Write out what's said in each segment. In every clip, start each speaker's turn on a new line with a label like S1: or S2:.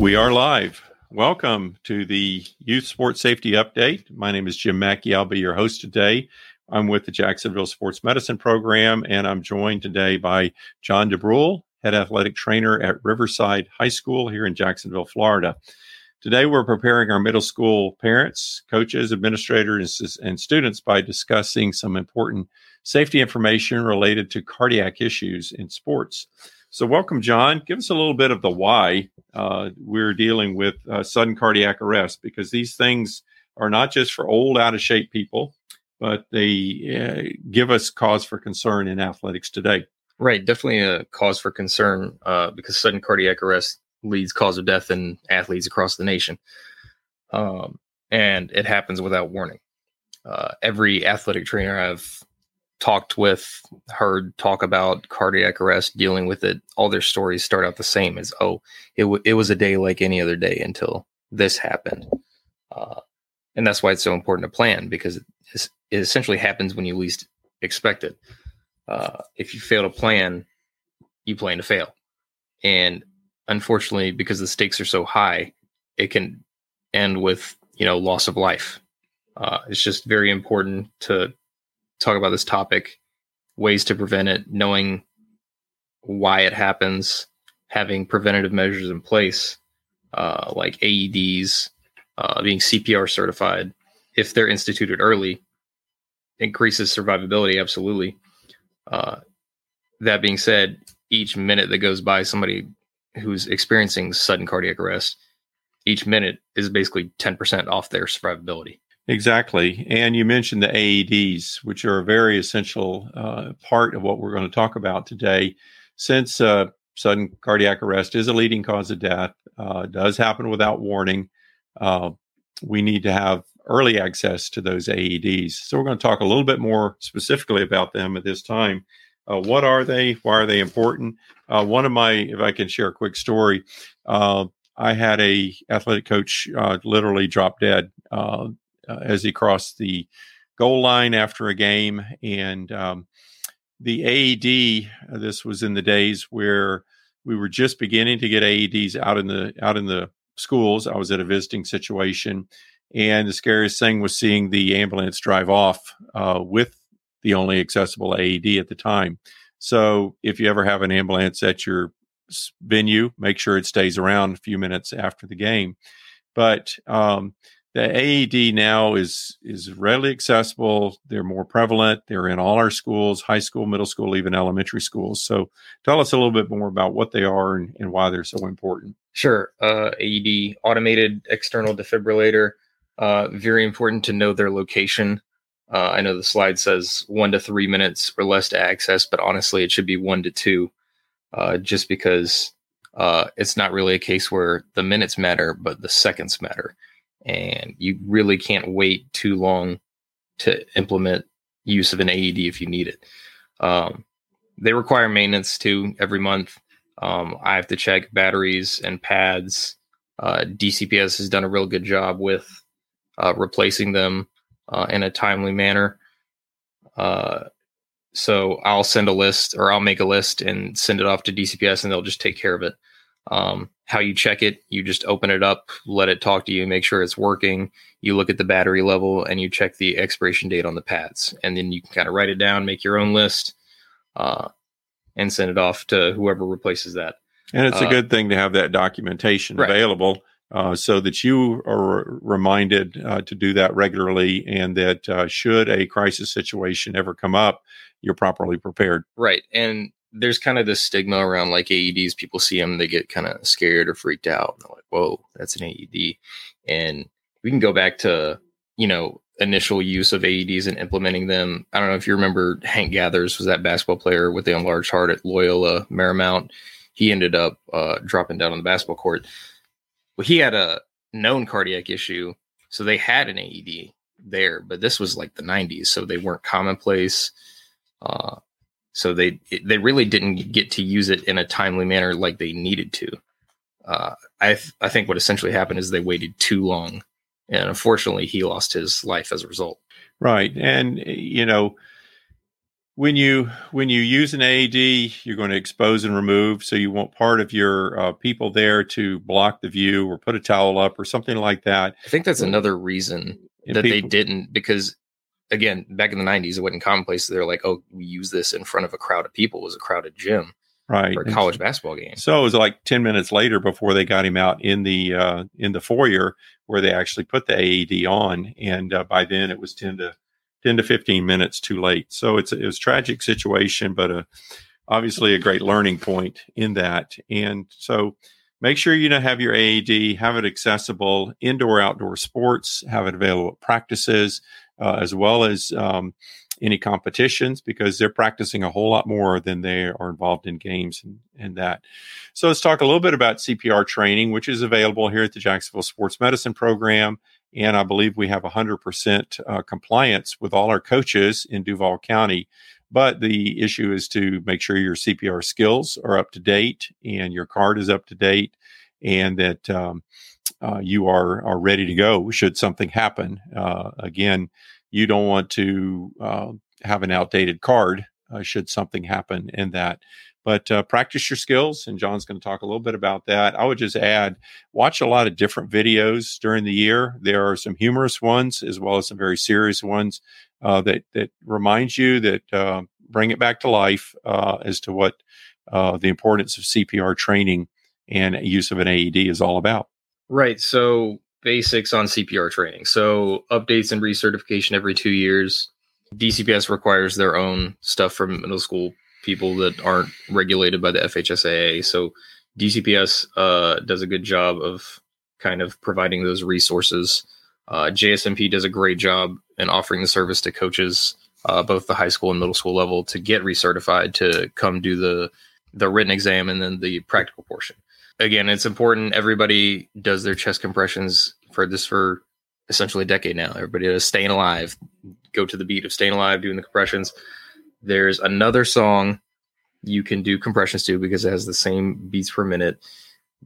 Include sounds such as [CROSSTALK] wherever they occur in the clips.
S1: We are live. Welcome to the Youth Sports Safety Update. My name is Jim Mackey. I'll be your host today. I'm with the Jacksonville Sports Medicine Program, and I'm joined today by John DeBrule, head athletic trainer at Riverside High School here in Jacksonville, Florida. Today, we're preparing our middle school parents, coaches, administrators, and students by discussing some important safety information related to cardiac issues in sports. So, welcome, John. Give us a little bit of the why uh, we're dealing with uh, sudden cardiac arrest because these things are not just for old, out of shape people, but they uh, give us cause for concern in athletics today.
S2: Right, definitely a cause for concern uh, because sudden cardiac arrest leads cause of death in athletes across the nation, um, and it happens without warning. Uh, every athletic trainer I've talked with, heard talk about cardiac arrest, dealing with it, all their stories start out the same as, oh, it, w- it was a day like any other day until this happened. Uh, and that's why it's so important to plan because it, it essentially happens when you least expect it. Uh, if you fail to plan, you plan to fail. And unfortunately, because the stakes are so high, it can end with, you know, loss of life. Uh, it's just very important to talk about this topic, ways to prevent it, knowing why it happens, having preventative measures in place, uh, like AEDs, uh, being CPR certified, if they're instituted early, increases survivability. Absolutely. Uh, that being said, each minute that goes by, somebody who's experiencing sudden cardiac arrest, each minute is basically 10% off their survivability.
S1: Exactly. And you mentioned the AEDs, which are a very essential uh, part of what we're going to talk about today. Since uh, sudden cardiac arrest is a leading cause of death, uh, does happen without warning, uh, we need to have early access to those AEDs. So we're going to talk a little bit more specifically about them at this time. Uh, what are they? Why are they important? Uh, one of my, if I can share a quick story, I had a athletic coach literally drop dead uh, as he crossed the goal line after a game. And um, the AED, uh, this was in the days where we were just beginning to get AEDs out in the out in the schools. I was at a visiting situation, and the scariest thing was seeing the ambulance drive off uh, with the only accessible AED at the time. So if you ever have an ambulance at your venue, make sure it stays around a few minutes after the game. But um, the AED now is is readily accessible. They're more prevalent. They're in all our schools, high school, middle school, even elementary schools. So, tell us a little bit more about what they are and, and why they're so important.
S2: Sure. Uh, AED, automated external defibrillator. Uh, very important to know their location. Uh, I know the slide says one to three minutes or less to access, but honestly, it should be one to two, uh, just because uh, it's not really a case where the minutes matter, but the seconds matter and you really can't wait too long to implement use of an AED if you need it. Um, they require maintenance too every month. Um, I have to check batteries and pads. Uh, DCPS has done a real good job with uh, replacing them uh, in a timely manner. Uh, so I'll send a list or I'll make a list and send it off to DCPS and they'll just take care of it. Um, how you check it, you just open it up, let it talk to you, make sure it's working. You look at the battery level and you check the expiration date on the pads. And then you can kind of write it down, make your own list, uh, and send it off to whoever replaces that.
S1: And it's uh, a good thing to have that documentation right. available uh, so that you are reminded uh, to do that regularly and that uh, should a crisis situation ever come up, you're properly prepared.
S2: Right. And there's kind of this stigma around like AEDs. People see them, they get kind of scared or freaked out. They're like, "Whoa, that's an AED!" And we can go back to you know initial use of AEDs and implementing them. I don't know if you remember Hank Gathers was that basketball player with the enlarged heart at Loyola Marymount. He ended up uh, dropping down on the basketball court. Well, he had a known cardiac issue, so they had an AED there, but this was like the 90s, so they weren't commonplace. Uh, so they they really didn't get to use it in a timely manner like they needed to. Uh, I th- I think what essentially happened is they waited too long, and unfortunately, he lost his life as a result.
S1: Right. And, you know, when you when you use an AED, you're going to expose and remove. So you want part of your uh, people there to block the view or put a towel up or something like that.
S2: I think that's another reason and that people, they didn't because again back in the 90s it wasn't commonplace. They're like, oh, we use this in front of a crowd of people. It was a crowded gym
S1: right
S2: for a college and basketball game
S1: so it was like 10 minutes later before they got him out in the uh, in the foyer where they actually put the aed on and uh, by then it was 10 to 10 to 15 minutes too late so it's it was a tragic situation but a, obviously a great learning point in that and so make sure you know have your aed have it accessible indoor outdoor sports have it available at practices uh, as well as um, any competitions because they're practicing a whole lot more than they are involved in games and, and that. So let's talk a little bit about CPR training, which is available here at the Jacksonville Sports Medicine Program. And I believe we have 100% uh, compliance with all our coaches in Duval County. But the issue is to make sure your CPR skills are up to date and your card is up to date and that um, uh, you are, are ready to go should something happen. Uh, again, you don't want to uh, have an outdated card uh, should something happen in that. But uh, practice your skills, and John's going to talk a little bit about that. I would just add watch a lot of different videos during the year. There are some humorous ones as well as some very serious ones uh, that that remind you that uh, bring it back to life uh, as to what the importance of CPR training and use of an AED is all about.
S2: Right. So basics on CPR training. So updates and recertification every two years. DCPS requires their own stuff from middle school people that aren't regulated by the FHSAA. So DCPS uh, does a good job of kind of providing those resources. Uh, JSMP does a great job in offering the service to coaches, uh, both the high school and middle school level, to get recertified to come do the the written exam and then the practical portion again, it's important. Everybody does their chest compressions for this for essentially a decade now. Everybody does staying alive, go to the beat of staying alive, doing the compressions. There's another song you can do compressions to because it has the same beats per minute.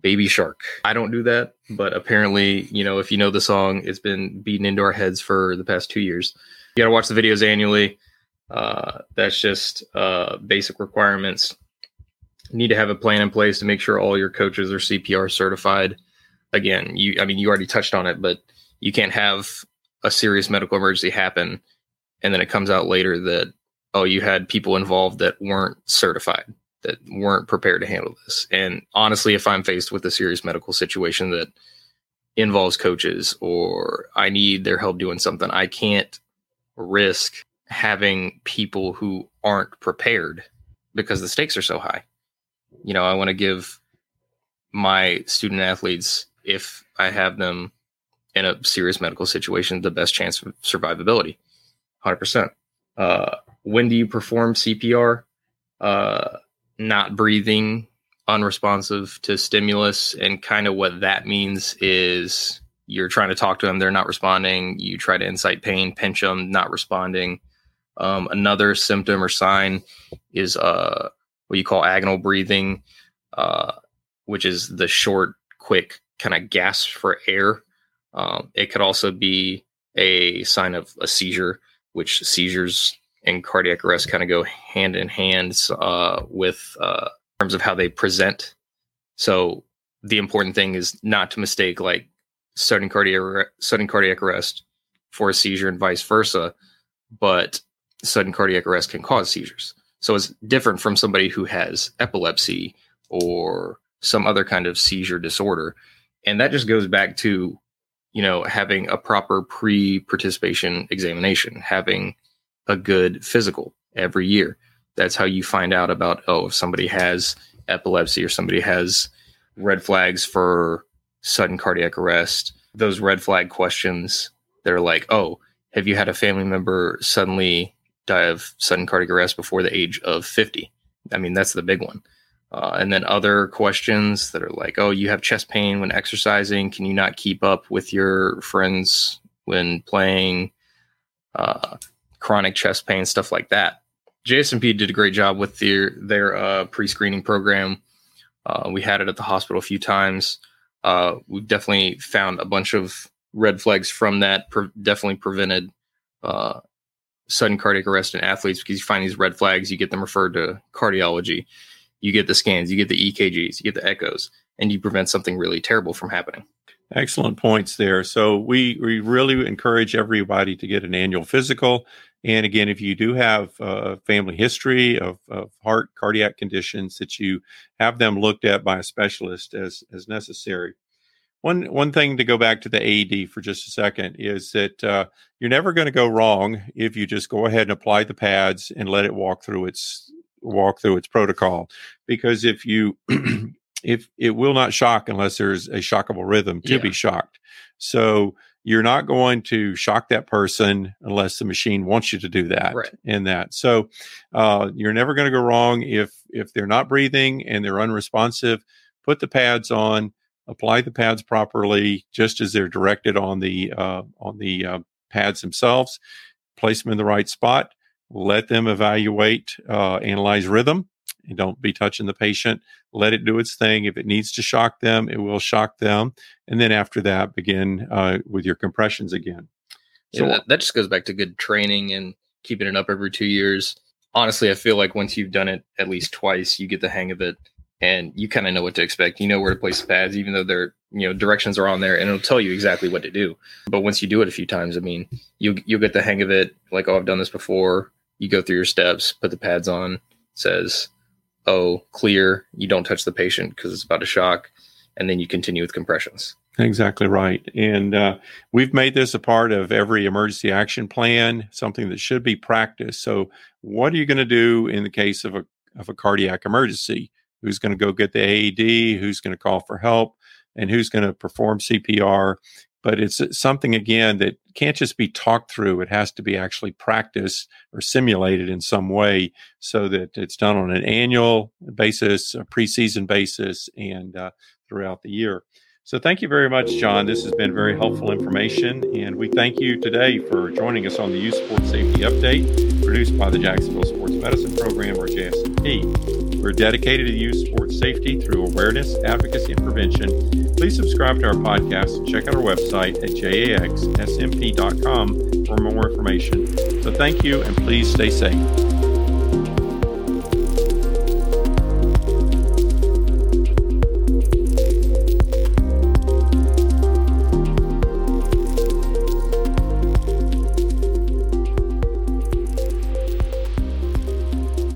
S2: Baby Shark. I don't do that, but apparently, you know, if you know the song, it's been beaten into our heads for the past two years. You got to watch the videos annually. Uh, that's just uh, basic requirements need to have a plan in place to make sure all your coaches are CPR certified. Again, you I mean you already touched on it, but you can't have a serious medical emergency happen and then it comes out later that oh you had people involved that weren't certified that weren't prepared to handle this. And honestly, if I'm faced with a serious medical situation that involves coaches or I need their help doing something, I can't risk having people who aren't prepared because the stakes are so high you know, I want to give my student athletes, if I have them in a serious medical situation, the best chance of survivability. 100%. Uh, when do you perform CPR? Uh, not breathing, unresponsive to stimulus. And kind of what that means is you're trying to talk to them, they're not responding. You try to incite pain, pinch them, not responding. Um, another symptom or sign is uh, what you call agonal breathing, uh, which is the short, quick kind of gasp for air. Um, it could also be a sign of a seizure, which seizures and cardiac arrest kind of go hand in hand uh, with uh, terms of how they present. So the important thing is not to mistake like sudden cardiac sudden cardiac arrest for a seizure and vice versa, but sudden cardiac arrest can cause seizures. So it's different from somebody who has epilepsy or some other kind of seizure disorder. And that just goes back to, you know, having a proper pre participation examination, having a good physical every year. That's how you find out about, oh, if somebody has epilepsy or somebody has red flags for sudden cardiac arrest, those red flag questions, they're like, oh, have you had a family member suddenly die of sudden cardiac arrest before the age of 50. I mean, that's the big one. Uh, and then other questions that are like, oh, you have chest pain when exercising. Can you not keep up with your friends when playing? Uh, chronic chest pain, stuff like that. JSMP did a great job with their their uh, pre-screening program. Uh, we had it at the hospital a few times. Uh, we've definitely found a bunch of red flags from that. Pre- definitely prevented uh, sudden cardiac arrest in athletes because you find these red flags, you get them referred to cardiology, you get the scans, you get the EKGs, you get the echoes, and you prevent something really terrible from happening.
S1: Excellent points there. So we we really encourage everybody to get an annual physical. And again, if you do have a family history of, of heart cardiac conditions, that you have them looked at by a specialist as as necessary. One one thing to go back to the AED for just a second is that uh, you're never going to go wrong if you just go ahead and apply the pads and let it walk through its walk through its protocol. Because if you [CLEARS THROAT] if it will not shock unless there's a shockable rhythm to yeah. be shocked. So you're not going to shock that person unless the machine wants you to do that
S2: right.
S1: in that. So uh, you're never going to go wrong if if they're not breathing and they're unresponsive. Put the pads on apply the pads properly, just as they're directed on the uh, on the uh, pads themselves. Place them in the right spot. Let them evaluate, uh, analyze rhythm, and don't be touching the patient. Let it do its thing. If it needs to shock them, it will shock them, and then after that, begin uh, with your compressions again.
S2: So yeah, that, that just goes back to good training and keeping it up every two years. Honestly, I feel like once you've done it at least twice, you get the hang of it and you kind of know what to expect. You know where to place the pads, even though their you know directions are on there, and it'll tell you exactly what to do. But once you do it a few times, I mean, you you'll get the hang of it. Like, oh, I've done this before. You go through your steps, put the pads on. Says, oh, clear. You don't touch the patient because it's about to shock, and then you continue with compressions.
S1: Exactly right. And uh, we've made this a part of every emergency action plan, something that should be practiced. So, what are you going to do in the case of a of a cardiac emergency? who's going to go get the AED, who's going to call for help, and who's going to perform CPR. But it's uh, something, again, that can't just be talked through. It has to be actually practiced or simulated in some way so that it's done on an annual basis, a preseason basis, and uh, throughout the year. So, thank you very much, John. This has been very helpful information. And we thank you today for joining us on the Youth Sports Safety Update produced by the Jacksonville Sports Medicine Program, or JSMP. We're dedicated to youth sports safety through awareness, advocacy, and prevention. Please subscribe to our podcast and check out our website at jaxsmp.com for more information. So, thank you and please stay safe.